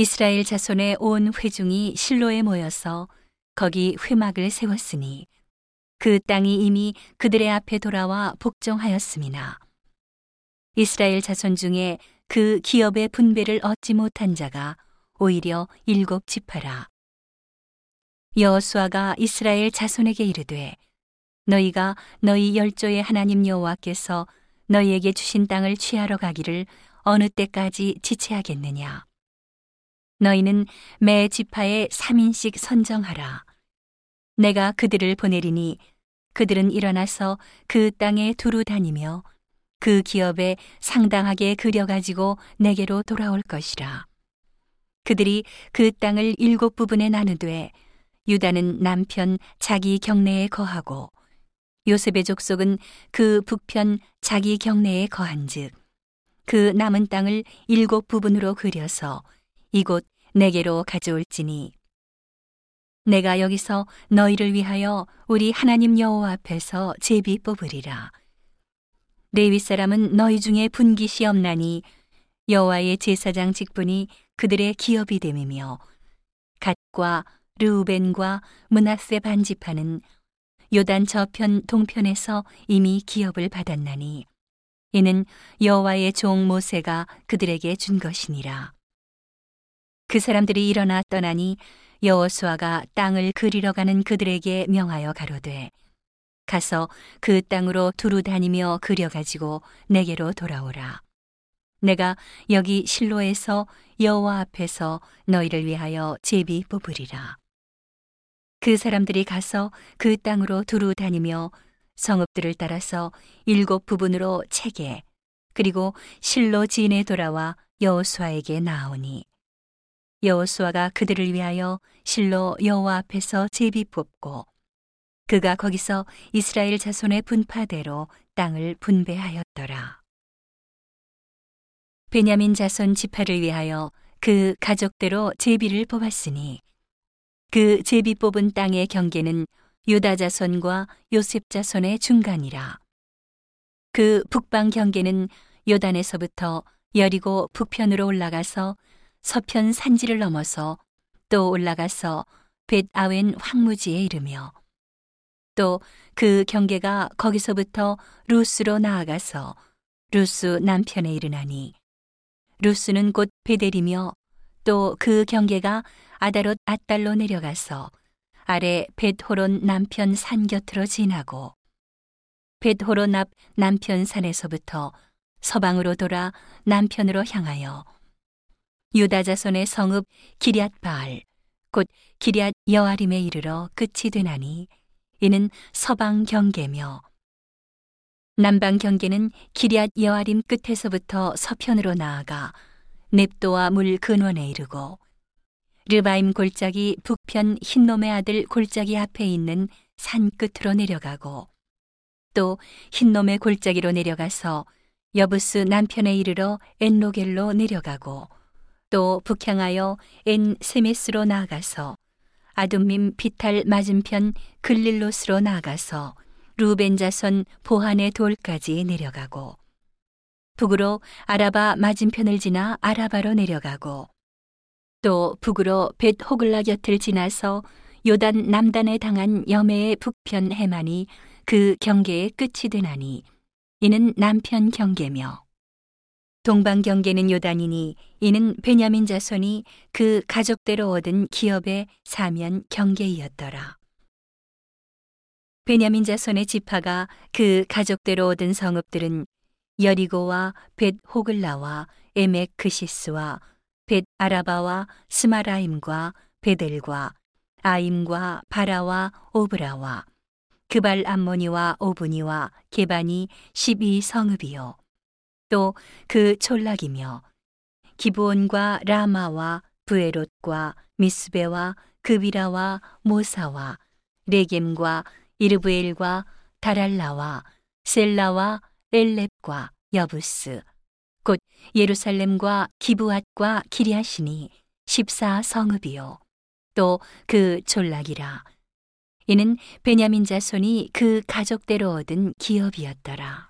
이스라엘 자손의 온 회중이 실로에 모여서 거기 회막을 세웠으니 그 땅이 이미 그들의 앞에 돌아와 복종하였음이나 이스라엘 자손 중에 그 기업의 분배를 얻지 못한 자가 오히려 일곱 지파라. 여호수아가 이스라엘 자손에게 이르되 너희가 너희 열조의 하나님 여호와께서 너희에게 주신 땅을 취하러 가기를 어느 때까지 지체하겠느냐 너희는 매 지파에 3인씩 선정하라 내가 그들을 보내리니 그들은 일어나서 그 땅에 두루 다니며 그 기업에 상당하게 그려가지고 내게로 돌아올 것이라. 그들이 그 땅을 일곱 부분에 나누되 유다는 남편 자기 경내에 거하고 요셉의 족속은 그 북편 자기 경내에 거한즉 그 남은 땅을 일곱 부분으로 그려서 이곳 내게로 가져올지니 내가 여기서 너희를 위하여 우리 하나님 여호와 앞에서 제비 뽑으리라. 레위 사람은 너희 중에 분깃이 없나니 여호와의 제사장 직분이 그들의 기업이 됨이며 갓과 르우벤과 문하세 반지파는 요단 저편 동편에서 이미 기업을 받았나니 이는 여호와의 종 모세가 그들에게 준 것이니라. 그 사람들이 일어나 떠나니 여호수아가 땅을 그리러 가는 그들에게 명하여 가로되 가서 그 땅으로 두루 다니며 그려 가지고 내게로 돌아오라. 내가 여기 실로에서 여호와 앞에서 너희를 위하여 제비 뽑으리라. 그 사람들이 가서 그 땅으로 두루 다니며 성읍들을 따라서 일곱 부분으로 체계 그리고 실로 지인에 돌아와 여호수아에게 나오니 여호수아가 그들을 위하여 실로 여호와 앞에서 제비 뽑고 그가 거기서 이스라엘 자손의 분파대로 땅을 분배하였더라. 베냐민 자손 지파를 위하여 그 가족대로 제비를 뽑았으니 그 제비 뽑은 땅의 경계는 유다 자손과 요셉 자손의 중간이라. 그 북방 경계는 요단에서부터 여리고 북편으로 올라가서 서편 산지를 넘어서 또 올라가서 벳아웬 황무지에 이르며 또 그 경계가 거기서부터 루스로 나아가서 루스 남편에 이르나니 루스는 곧 벧엘이며 또 그 경계가 아다롯 앗달로 내려가서 아래 벧호론 남편 산 곁으로 지나고 벧호론 앞 남편 산에서부터 서방으로 돌아 남편으로 향하여 유다 자손의 성읍 기럇 바알 곧 기럇 여아림에 이르러 끝이 되나니 이는 서방 경계며 남방 경계는 기리앗 여아림 끝에서부터 서편으로 나아가 넵도와 물 근원에 이르고 르바임 골짜기 북편 흰놈의 아들 골짜기 앞에 있는 산 끝으로 내려가고 또 흰놈의 골짜기로 내려가서 여부스 남편에 이르러 엔로겔로 내려가고 또 북향하여 엔 세메스로 나아가서 아둠밈 비탈 맞은편 글릴로스로 나아가서 루벤 자손 보한의 돌까지 내려가고 북으로 아라바 맞은편을 지나 아라바로 내려가고 또 북으로 벳 호글라 곁을 지나서 요단 남단에 당한 여매의 북편 해만이 그 경계의 끝이 되나니 이는 남편 경계며 동방 경계는 요단이니 이는 베냐민 자손이 그 가족대로 얻은 기업의 사면 경계이었더라. 베냐민 자손의 지파가 그 가족대로 얻은 성읍들은 여리고와 벧 호글라와 에멕 그시스와 벧 아라바와 스마라임과 벧엘과 아윔과 바라와 오브라와 그발 암모니와 오브니와 게바니 12 성읍이요. 또 그 촌락이며 기브온과 라마와 부에롯과 미스베와 그비라와 모사와 레겜과 이르브엘과 다랄라와 셀라와 엘렙과 여부스 곧 예루살렘과 기브앗과 기리아시니 십사 성읍이요 또 그 촌락이라 이는 베냐민 자손이 그 가족대로 얻은 기업이었더라.